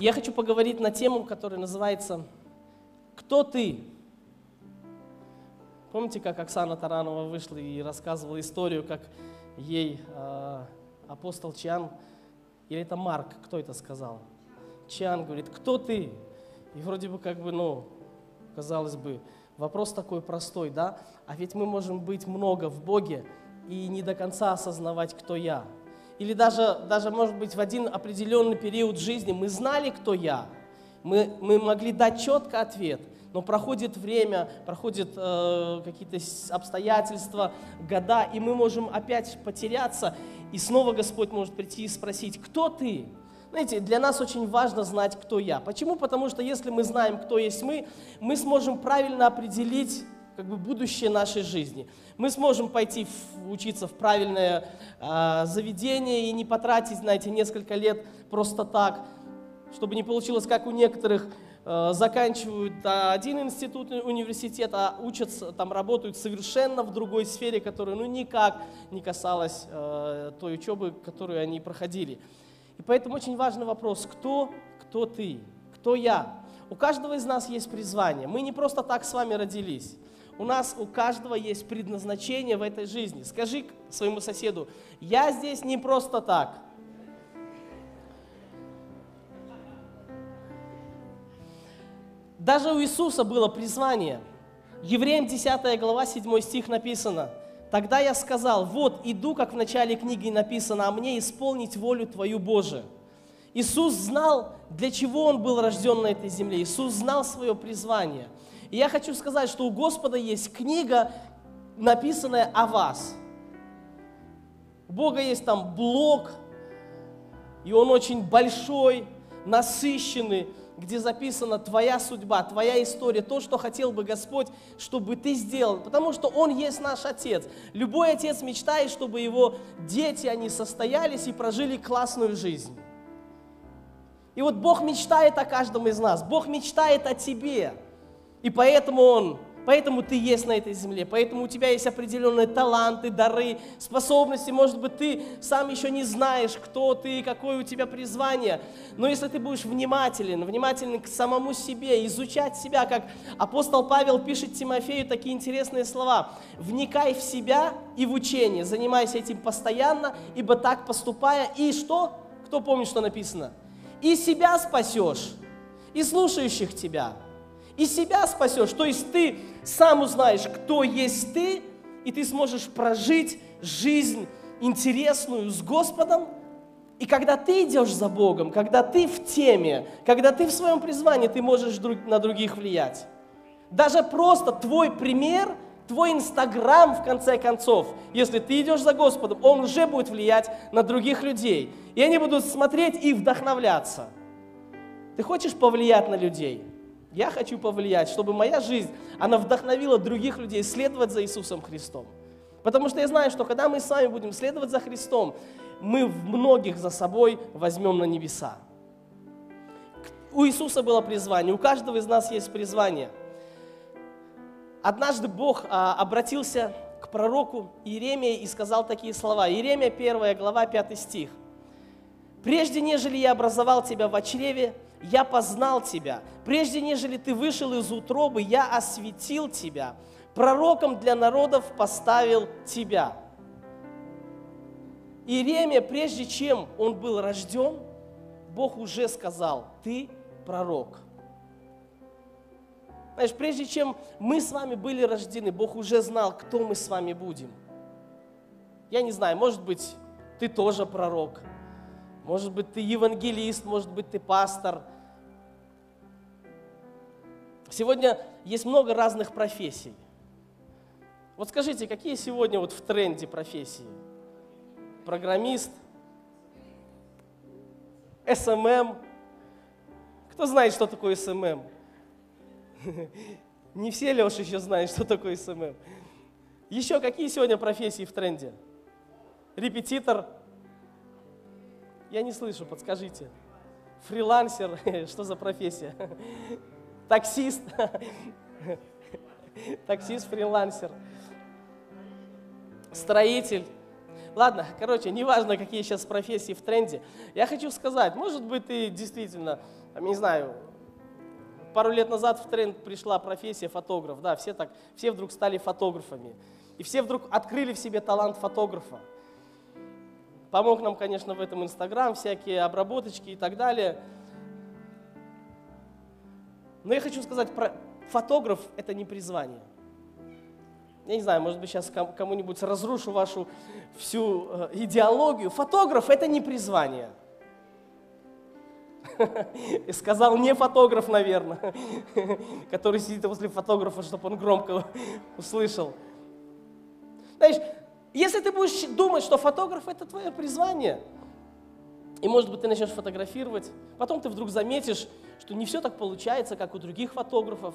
Я хочу поговорить на тему, которая называется «Кто ты?». Помните, как Оксана Таранова вышла и рассказывала историю, как ей э, апостол Чан, или это Марк, кто это сказал? Чан говорит, кто ты? И вроде бы как бы, ну, казалось бы, вопрос такой простой, да? А ведь мы можем быть много в Боге и не до конца осознавать, кто я. Или даже, даже может быть, в один определенный период жизни мы знали, кто я. Мы, мы могли дать четко ответ – но проходит время, проходят э, какие-то обстоятельства, года, и мы можем опять потеряться, и снова Господь может прийти и спросить, кто ты? Знаете, для нас очень важно знать, кто я. Почему? Потому что если мы знаем, кто есть мы, мы сможем правильно определить как бы будущее нашей жизни. Мы сможем пойти в, учиться в правильное э, заведение и не потратить, знаете, несколько лет просто так, чтобы не получилось, как у некоторых Э, заканчивают один институт, университет, а учатся, там работают совершенно в другой сфере, которая ну никак не касалась э, той учебы, которую они проходили. И поэтому очень важный вопрос, кто, кто ты, кто я? У каждого из нас есть призвание. Мы не просто так с вами родились. У нас у каждого есть предназначение в этой жизни. Скажи своему соседу, я здесь не просто так – Даже у Иисуса было призвание. Евреям 10 глава 7 стих написано. Тогда я сказал, вот иду, как в начале книги написано, а мне исполнить волю Твою Божию. Иисус знал, для чего Он был рожден на этой земле. Иисус знал свое призвание. И я хочу сказать, что у Господа есть книга, написанная о вас. У Бога есть там блог, и он очень большой, насыщенный, где записана твоя судьба, твоя история, то, что хотел бы Господь, чтобы ты сделал. Потому что Он есть наш Отец. Любой отец мечтает, чтобы его дети, они состоялись и прожили классную жизнь. И вот Бог мечтает о каждом из нас. Бог мечтает о тебе. И поэтому Он Поэтому ты есть на этой земле, поэтому у тебя есть определенные таланты, дары, способности. Может быть, ты сам еще не знаешь, кто ты, какое у тебя призвание. Но если ты будешь внимателен, внимателен к самому себе, изучать себя, как апостол Павел пишет Тимофею такие интересные слова. «Вникай в себя и в учение, занимайся этим постоянно, ибо так поступая, и что? Кто помнит, что написано? И себя спасешь, и слушающих тебя» и себя спасешь. То есть ты сам узнаешь, кто есть ты, и ты сможешь прожить жизнь интересную с Господом. И когда ты идешь за Богом, когда ты в теме, когда ты в своем призвании, ты можешь на других влиять. Даже просто твой пример, твой Инстаграм, в конце концов, если ты идешь за Господом, он уже будет влиять на других людей. И они будут смотреть и вдохновляться. Ты хочешь повлиять на людей? Я хочу повлиять, чтобы моя жизнь, она вдохновила других людей следовать за Иисусом Христом. Потому что я знаю, что когда мы с вами будем следовать за Христом, мы многих за собой возьмем на небеса. У Иисуса было призвание, у каждого из нас есть призвание. Однажды Бог а, обратился к пророку Иеремии и сказал такие слова. Иеремия 1 глава 5 стих. «Прежде нежели я образовал тебя в чреве, я познал тебя. Прежде нежели ты вышел из утробы, я осветил тебя. Пророком для народов поставил тебя. Иеремия, прежде чем он был рожден, Бог уже сказал, ты пророк. Знаешь, прежде чем мы с вами были рождены, Бог уже знал, кто мы с вами будем. Я не знаю, может быть, ты тоже пророк, может быть, ты евангелист, может быть, ты пастор. Сегодня есть много разных профессий. Вот скажите, какие сегодня вот в тренде профессии? Программист, SMM. Кто знает, что такое SMM? Не все, Леша, еще знают, что такое SMM. Еще какие сегодня профессии в тренде? Репетитор – я не слышу, подскажите. Фрилансер, что за профессия? Таксист. Таксист, фрилансер. Строитель. Ладно, короче, неважно, какие сейчас профессии в тренде. Я хочу сказать, может быть, ты действительно, я не знаю, пару лет назад в тренд пришла профессия фотограф, да, все так, все вдруг стали фотографами. И все вдруг открыли в себе талант фотографа. Помог нам, конечно, в этом Инстаграм, всякие обработочки и так далее. Но я хочу сказать, про фотограф – это не призвание. Я не знаю, может быть, сейчас кому-нибудь разрушу вашу всю э, идеологию. Фотограф – это не призвание. И сказал не фотограф, наверное, который сидит возле фотографа, чтобы он громко услышал. Знаешь, если ты будешь думать, что фотограф – это твое призвание, и, может быть, ты начнешь фотографировать, потом ты вдруг заметишь, что не все так получается, как у других фотографов.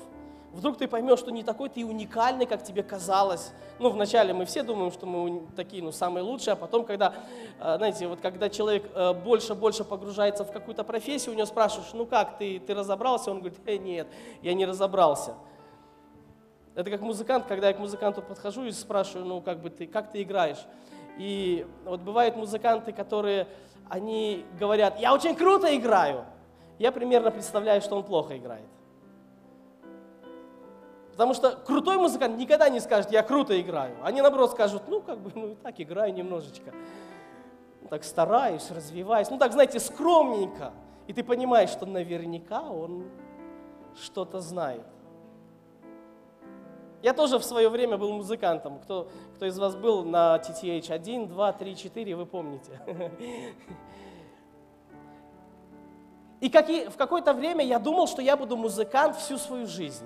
Вдруг ты поймешь, что не такой ты уникальный, как тебе казалось. Ну, вначале мы все думаем, что мы такие, ну, самые лучшие, а потом, когда, э, знаете, вот когда человек больше-больше э, погружается в какую-то профессию, у него спрашиваешь, ну как, ты, ты разобрался? Он говорит, э, нет, я не разобрался. Это как музыкант, когда я к музыканту подхожу и спрашиваю, ну как бы ты, как ты играешь? И вот бывают музыканты, которые, они говорят, я очень круто играю. Я примерно представляю, что он плохо играет. Потому что крутой музыкант никогда не скажет, я круто играю. Они наоборот скажут, ну как бы, ну и так играю немножечко. Так стараюсь, развиваюсь. Ну так, знаете, скромненько. И ты понимаешь, что наверняка он что-то знает. Я тоже в свое время был музыкантом. Кто, кто из вас был на TTH 1, 2, 3, 4, вы помните. И как в какое-то время я думал, что я буду музыкант всю свою жизнь.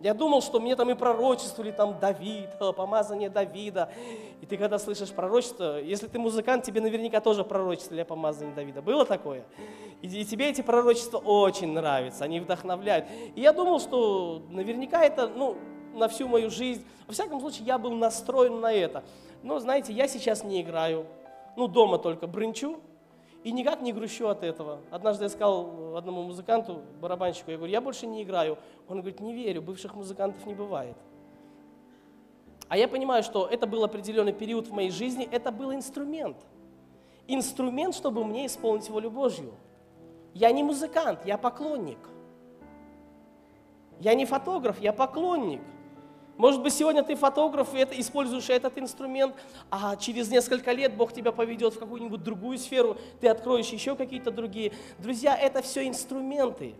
Я думал, что мне там и пророчествовали там Давид, помазание Давида. И ты когда слышишь пророчество, если ты музыкант, тебе наверняка тоже пророчествовали о помазании Давида. Было такое? И, и тебе эти пророчества очень нравятся, они вдохновляют. И я думал, что наверняка это, ну, на всю мою жизнь. Во всяком случае, я был настроен на это. Но, знаете, я сейчас не играю. Ну, дома только брынчу, и никак не грущу от этого. Однажды я сказал одному музыканту, барабанщику, я говорю, я больше не играю. Он говорит, не верю, бывших музыкантов не бывает. А я понимаю, что это был определенный период в моей жизни, это был инструмент. Инструмент, чтобы мне исполнить волю Божью. Я не музыкант, я поклонник. Я не фотограф, я поклонник. Может быть, сегодня ты фотограф и это, используешь этот инструмент, а через несколько лет Бог тебя поведет в какую-нибудь другую сферу, ты откроешь еще какие-то другие. Друзья, это все инструменты.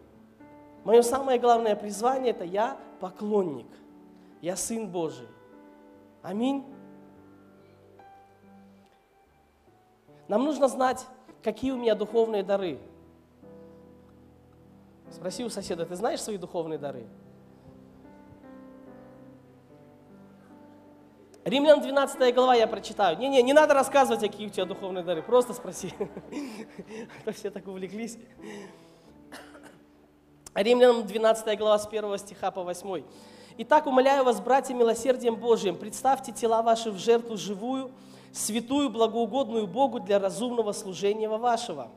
Мое самое главное призвание – это я поклонник, я Сын Божий. Аминь. Нам нужно знать, какие у меня духовные дары. Спроси у соседа, ты знаешь свои духовные дары? Римлян 12 глава я прочитаю. Не-не, не надо рассказывать, какие у тебя духовные дары, просто спроси. А все так увлеклись. Римлянам 12 глава с 1 стиха по 8. «Итак, умоляю вас, братья, милосердием Божьим, представьте тела ваши в жертву живую, святую, благоугодную Богу для разумного служения вашего.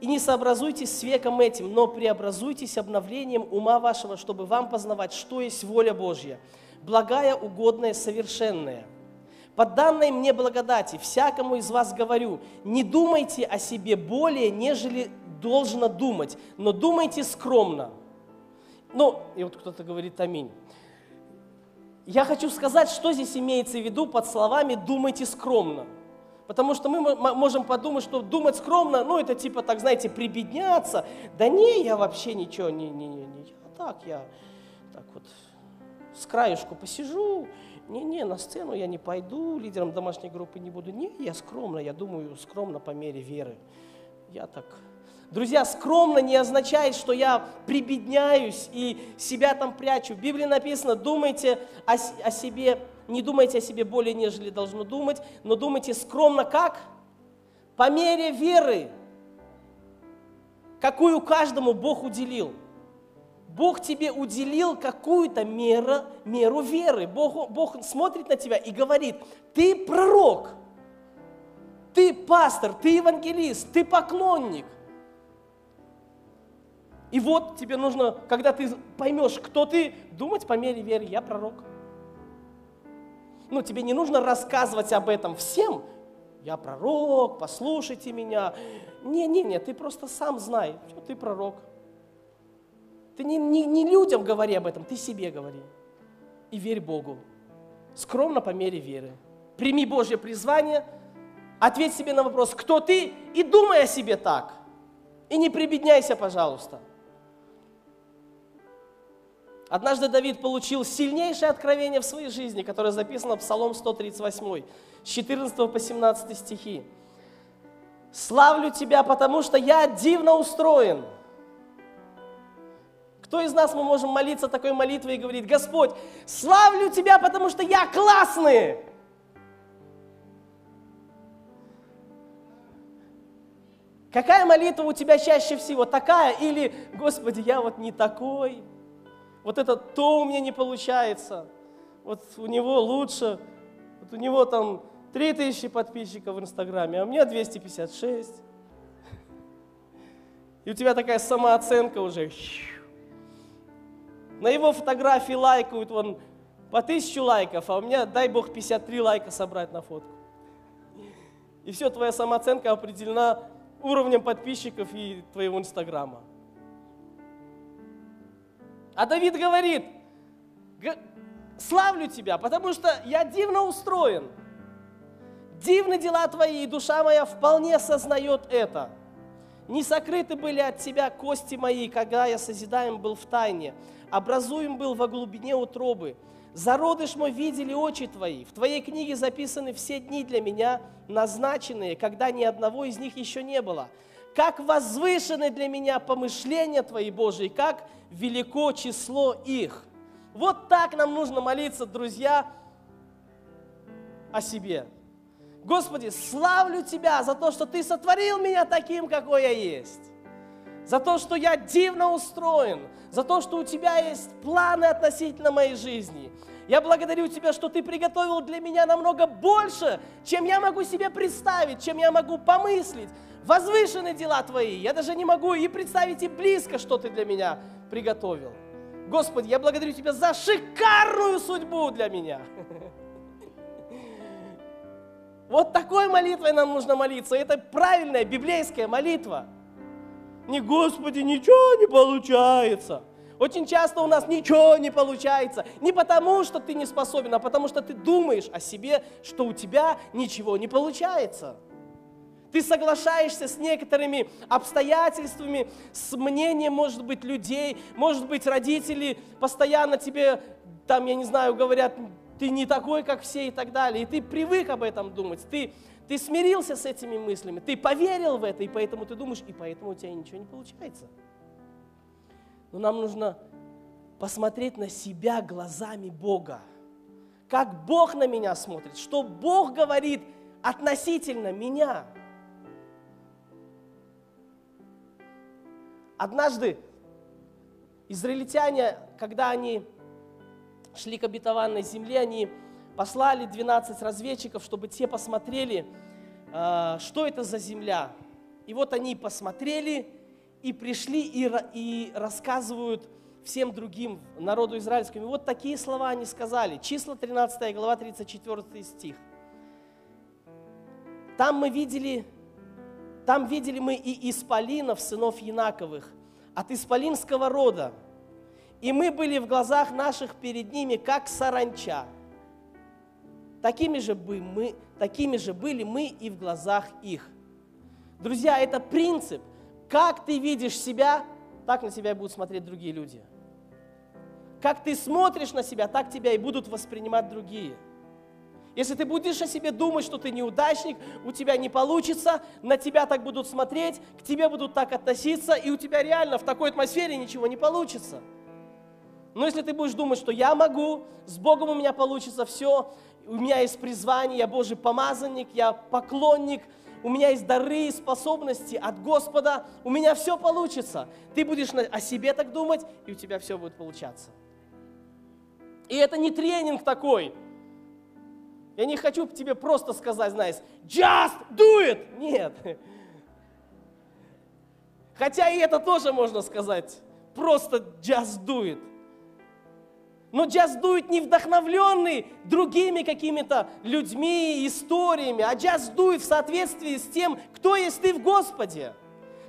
И не сообразуйтесь с веком этим, но преобразуйтесь обновлением ума вашего, чтобы вам познавать, что есть воля Божья, благая, угодная, совершенная. По данной мне благодати всякому из вас говорю, не думайте о себе более, нежели должно думать, но думайте скромно. Ну, и вот кто-то говорит аминь. Я хочу сказать, что здесь имеется в виду под словами «думайте скромно». Потому что мы можем подумать, что думать скромно, ну это типа так, знаете, прибедняться. Да не, я вообще ничего, не, не, не, не. А так я так вот с краешку посижу, не-не, на сцену я не пойду, лидером домашней группы не буду. Не, я скромно, я думаю, скромно по мере веры. Я так... Друзья, скромно не означает, что я прибедняюсь и себя там прячу. В Библии написано, думайте о, о себе, не думайте о себе более, нежели должно думать, но думайте скромно как? По мере веры, какую каждому Бог уделил. Бог тебе уделил какую-то меру, меру веры. Бог, Бог смотрит на тебя и говорит, ты пророк, ты пастор, ты евангелист, ты поклонник. И вот тебе нужно, когда ты поймешь, кто ты, думать по мере веры, я пророк. Ну, тебе не нужно рассказывать об этом всем, я пророк, послушайте меня. Не-не-не, ты просто сам знай, что ты пророк. Ты не, не, не людям говори об этом, ты себе говори. И верь Богу. Скромно по мере веры. Прими Божье призвание, ответь себе на вопрос, кто ты, и думай о себе так. И не прибедняйся, пожалуйста. Однажды Давид получил сильнейшее откровение в своей жизни, которое записано в Псалом 138, с 14 по 17 стихи. «Славлю Тебя, потому что я дивно устроен». Кто из нас мы можем молиться такой молитвой и говорить, Господь, славлю Тебя, потому что я классный. Какая молитва у тебя чаще всего? Такая или, Господи, я вот не такой, вот это то у меня не получается, вот у него лучше, вот у него там 3000 подписчиков в Инстаграме, а у меня 256. И у тебя такая самооценка уже. На его фотографии лайкают вон по тысячу лайков, а у меня, дай бог, 53 лайка собрать на фотку. И все, твоя самооценка определена уровнем подписчиков и твоего Инстаграма. А Давид говорит, славлю тебя, потому что я дивно устроен. Дивны дела твои, и душа моя вполне сознает это. Не сокрыты были от тебя кости мои, когда я созидаем был в тайне, образуем был во глубине утробы. Зародыш мой видели очи твои, в твоей книге записаны все дни для меня, назначенные, когда ни одного из них еще не было – как возвышены для меня помышления Твои, Божьи, как велико число их. Вот так нам нужно молиться, друзья, о себе. Господи, славлю Тебя за то, что Ты сотворил меня таким, какой я есть. За то, что я дивно устроен. За то, что у Тебя есть планы относительно моей жизни. Я благодарю Тебя, что Ты приготовил для меня намного больше, чем я могу себе представить, чем я могу помыслить возвышены дела Твои. Я даже не могу и представить и близко, что Ты для меня приготовил. Господи, я благодарю Тебя за шикарную судьбу для меня. Вот такой молитвой нам нужно молиться. Это правильная библейская молитва. Не Господи, ничего не получается. Очень часто у нас ничего не получается. Не потому, что ты не способен, а потому, что ты думаешь о себе, что у тебя ничего не получается. Ты соглашаешься с некоторыми обстоятельствами, с мнением, может быть, людей, может быть, родители постоянно тебе, там, я не знаю, говорят, ты не такой, как все и так далее. И ты привык об этом думать, ты, ты смирился с этими мыслями, ты поверил в это, и поэтому ты думаешь, и поэтому у тебя ничего не получается. Но нам нужно посмотреть на себя глазами Бога. Как Бог на меня смотрит, что Бог говорит относительно меня – Однажды израильтяне, когда они шли к обетованной земле, они послали 12 разведчиков, чтобы те посмотрели, э, что это за земля. И вот они посмотрели и пришли и, рассказывают всем другим народу израильскому. И вот такие слова они сказали. Числа 13 глава, 34 стих. Там мы видели там видели мы и исполинов, сынов Янаковых, от исполинского рода. И мы были в глазах наших перед ними, как саранча. Такими же, бы мы, такими же были мы и в глазах их. Друзья, это принцип. Как ты видишь себя, так на тебя будут смотреть другие люди. Как ты смотришь на себя, так тебя и будут воспринимать другие – если ты будешь о себе думать, что ты неудачник, у тебя не получится, на тебя так будут смотреть, к тебе будут так относиться, и у тебя реально в такой атмосфере ничего не получится. Но если ты будешь думать, что я могу, с Богом у меня получится все, у меня есть призвание, я Божий помазанник, я поклонник, у меня есть дары и способности от Господа, у меня все получится. Ты будешь о себе так думать, и у тебя все будет получаться. И это не тренинг такой – я не хочу тебе просто сказать, знаешь, just do it. Нет. Хотя и это тоже можно сказать. Просто just do it. Но do it не вдохновленный другими какими-то людьми, историями, а do it в соответствии с тем, кто есть ты в Господе.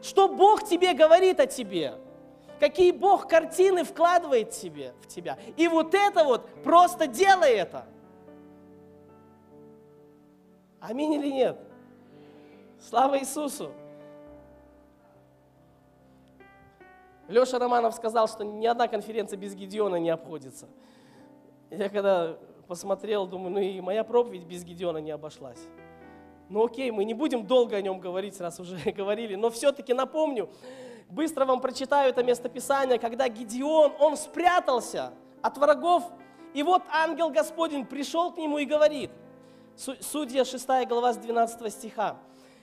Что Бог тебе говорит о тебе. Какие Бог картины вкладывает тебе, в тебя. И вот это вот, просто делай это. Аминь или нет? Слава Иисусу! Леша Романов сказал, что ни одна конференция без Гедеона не обходится. Я когда посмотрел, думаю, ну и моя проповедь без Гедеона не обошлась. Ну окей, мы не будем долго о нем говорить, раз уже говорили, но все-таки напомню, быстро вам прочитаю это местописание, когда Гедеон, он спрятался от врагов, и вот ангел Господень пришел к нему и говорит, Судья 6 глава с 12 стиха,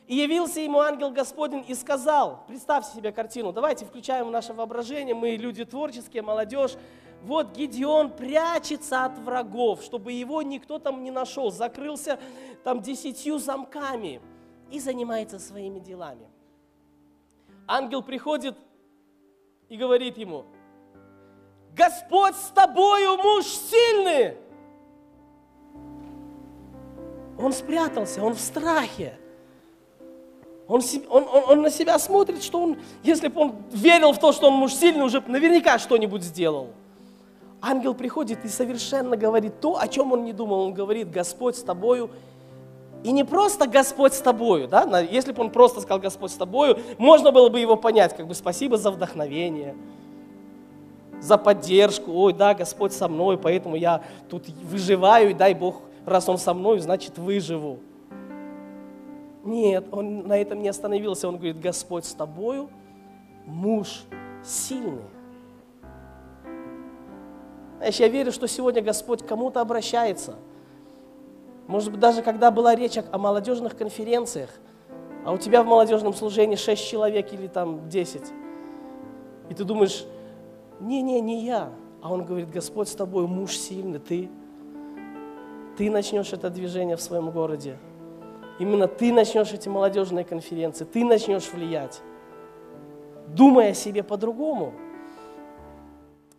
и явился ему ангел Господень и сказал, представьте себе картину, давайте включаем наше воображение, мы люди творческие, молодежь, вот Гедеон прячется от врагов, чтобы его никто там не нашел, закрылся там десятью замками и занимается своими делами. Ангел приходит и говорит ему, Господь с тобою, муж сильный. Он спрятался, он в страхе. Он, он, он, он на себя смотрит, что он, если бы он верил в то, что он муж сильный, уже наверняка что-нибудь сделал. Ангел приходит и совершенно говорит то, о чем он не думал. Он говорит, Господь с тобою. И не просто Господь с тобою, да? если бы он просто сказал Господь с тобою, можно было бы его понять, как бы спасибо за вдохновение, за поддержку. Ой, да, Господь со мной, поэтому я тут выживаю, и дай Бог, раз Он со мной, значит выживу. Нет, он на этом не остановился. Он говорит, Господь с тобою, муж сильный. Знаешь, я верю, что сегодня Господь кому-то обращается. Может быть, даже когда была речь о молодежных конференциях, а у тебя в молодежном служении 6 человек или там 10, и ты думаешь, не-не, не я. А он говорит, Господь с тобой, муж сильный, ты, ты начнешь это движение в своем городе. Именно ты начнешь эти молодежные конференции, ты начнешь влиять, думая о себе по-другому.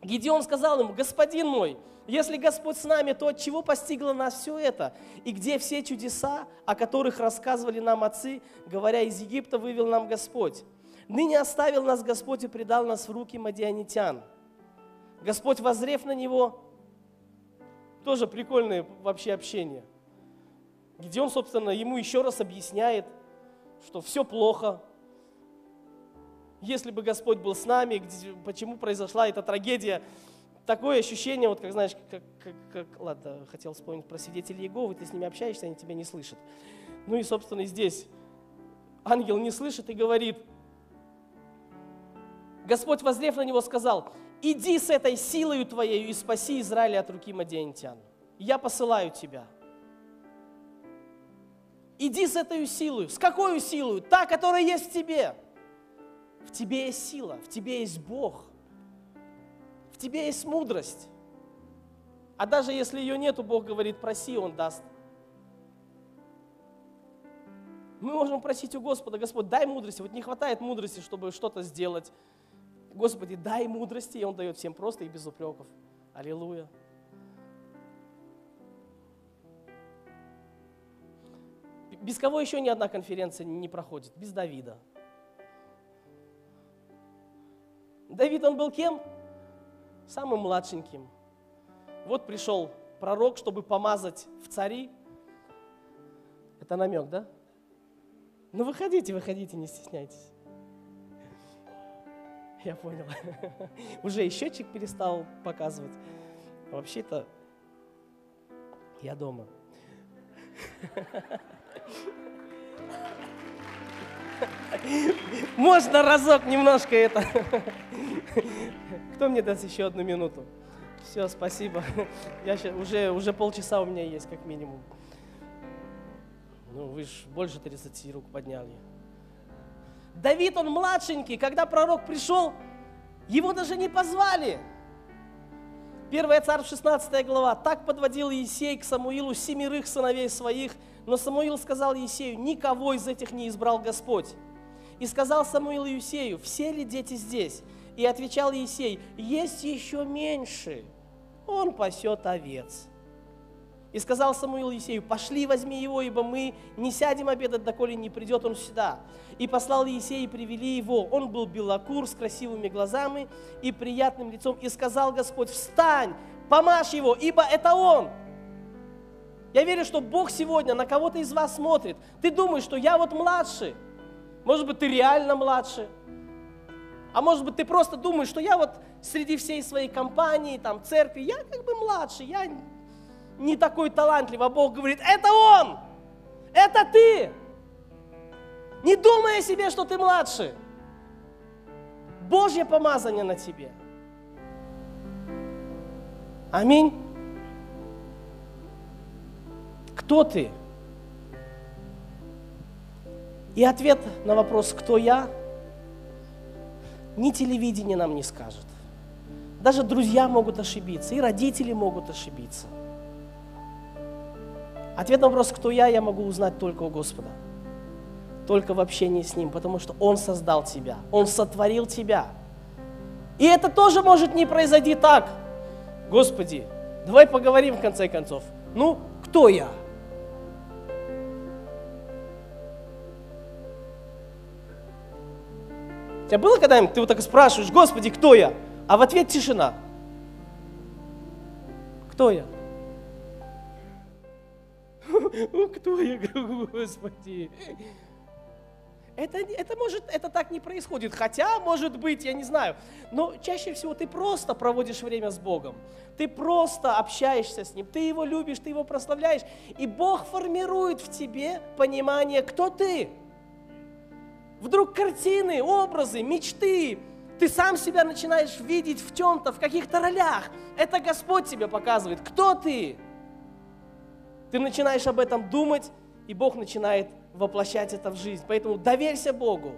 Гедеон сказал ему, господин мой, если Господь с нами, то от чего постигло нас все это? И где все чудеса, о которых рассказывали нам отцы, говоря, из Египта вывел нам Господь? Ныне оставил нас Господь и предал нас в руки мадианитян. Господь, возрев на него, тоже прикольное вообще общение – где он, собственно, ему еще раз объясняет, что все плохо. Если бы Господь был с нами, почему произошла эта трагедия, такое ощущение, вот как знаешь, как, как, как ладно, хотел вспомнить про свидетелей Иеговы, ты с ними общаешься, они тебя не слышат. Ну и, собственно, здесь ангел не слышит и говорит, Господь, возрев на него, сказал, иди с этой силою твоей и спаси Израиля от руки мадиантян. Я посылаю тебя. Иди с этой силой. С какой силой? Та, которая есть в тебе. В тебе есть сила, в тебе есть Бог, в тебе есть мудрость. А даже если ее нету, Бог говорит, проси, Он даст. Мы можем просить у Господа, Господь, дай мудрости. Вот не хватает мудрости, чтобы что-то сделать. Господи, дай мудрости, и Он дает всем просто и без упреков. Аллилуйя. Без кого еще ни одна конференция не проходит? Без Давида. Давид, он был кем? Самым младшеньким. Вот пришел пророк, чтобы помазать в цари. Это намек, да? Ну выходите, выходите, не стесняйтесь. Я понял. Уже и счетчик перестал показывать. Вообще-то я дома. Можно разок немножко это. Кто мне даст еще одну минуту? Все, спасибо. Я сейчас, уже, уже полчаса у меня есть, как минимум. Ну, вы же больше 30 рук подняли. Давид, он младшенький, когда пророк пришел, его даже не позвали. Первая царь, 16 глава. Так подводил Иисей к Самуилу семерых сыновей своих – но Самуил сказал Есею, никого из этих не избрал Господь. И сказал Самуил Иисею, все ли дети здесь? И отвечал Есей, есть еще меньше. он пасет овец. И сказал Самуил Есею, пошли, возьми его, ибо мы не сядем обедать, доколе не придет он сюда. И послал Есей, и привели его. Он был белокур, с красивыми глазами и приятным лицом. И сказал Господь, встань, помажь его, ибо это он. Я верю, что Бог сегодня на кого-то из вас смотрит. Ты думаешь, что я вот младший. Может быть, ты реально младший. А может быть, ты просто думаешь, что я вот среди всей своей компании, там, церкви, я как бы младший, я не такой талантливый, а Бог говорит, это Он, это ты. Не думай о себе, что ты младший. Божье помазание на тебе. Аминь. Кто ты? И ответ на вопрос, кто я, ни телевидение нам не скажет. Даже друзья могут ошибиться, и родители могут ошибиться – Ответ на вопрос, кто я, я могу узнать только у Господа. Только в общении с Ним, потому что Он создал тебя, Он сотворил тебя. И это тоже может не произойти так. Господи, давай поговорим в конце концов. Ну, кто я? Тебя было когда-нибудь, ты вот так спрашиваешь, Господи, кто я? А в ответ тишина. Кто я? Кто я, Господи? Это, это может, это так не происходит. Хотя, может быть, я не знаю. Но чаще всего ты просто проводишь время с Богом. Ты просто общаешься с Ним. Ты Его любишь, ты Его прославляешь. И Бог формирует в тебе понимание, кто ты. Вдруг картины, образы, мечты, ты сам себя начинаешь видеть в чем-то, в каких-то ролях. Это Господь тебе показывает, кто ты. Ты начинаешь об этом думать, и Бог начинает воплощать это в жизнь. Поэтому доверься Богу.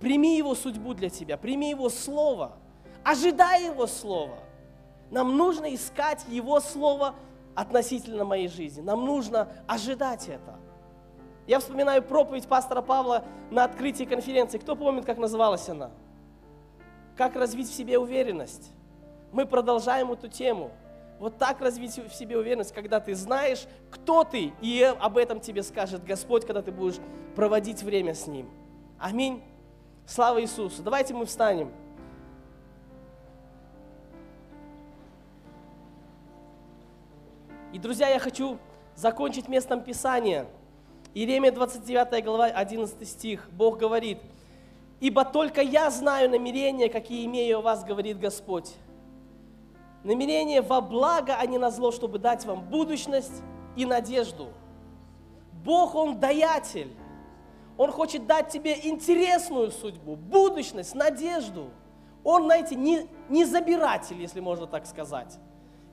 Прими Его судьбу для тебя, прими Его Слово, ожидай Его Слова. Нам нужно искать Его Слово относительно моей жизни. Нам нужно ожидать это. Я вспоминаю проповедь пастора Павла на открытии конференции. Кто помнит, как называлась она? Как развить в себе уверенность? Мы продолжаем эту тему – вот так развить в себе уверенность, когда ты знаешь, кто ты, и об этом тебе скажет Господь, когда ты будешь проводить время с Ним. Аминь. Слава Иисусу. Давайте мы встанем. И, друзья, я хочу закончить местом Писания. Иеремия 29 глава, 11 стих. Бог говорит, «Ибо только я знаю намерения, какие имею о вас, говорит Господь, намерение во благо, а не на зло, чтобы дать вам будущность и надежду. Бог, Он даятель. Он хочет дать тебе интересную судьбу, будущность, надежду. Он, знаете, не, не забиратель, если можно так сказать.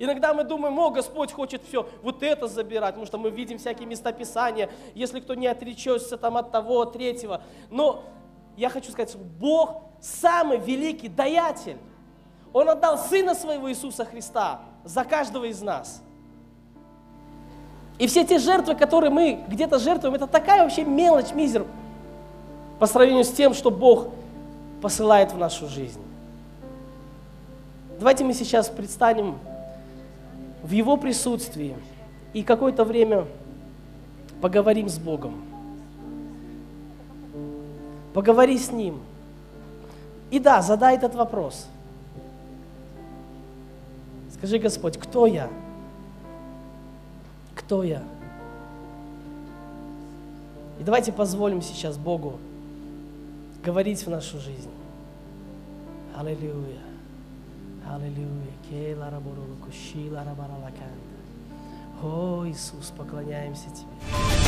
Иногда мы думаем, о, Господь хочет все вот это забирать, потому что мы видим всякие места Писания, если кто не отречется там от того, от третьего. Но я хочу сказать, Бог самый великий даятель. Он отдал Сына Своего Иисуса Христа за каждого из нас. И все те жертвы, которые мы где-то жертвуем, это такая вообще мелочь, мизер, по сравнению с тем, что Бог посылает в нашу жизнь. Давайте мы сейчас предстанем в Его присутствии и какое-то время поговорим с Богом. Поговори с Ним. И да, задай этот вопрос – Скажи, Господь, кто я? Кто я? И давайте позволим сейчас Богу говорить в нашу жизнь. Аллилуйя. Аллилуйя. О, Иисус, поклоняемся Тебе.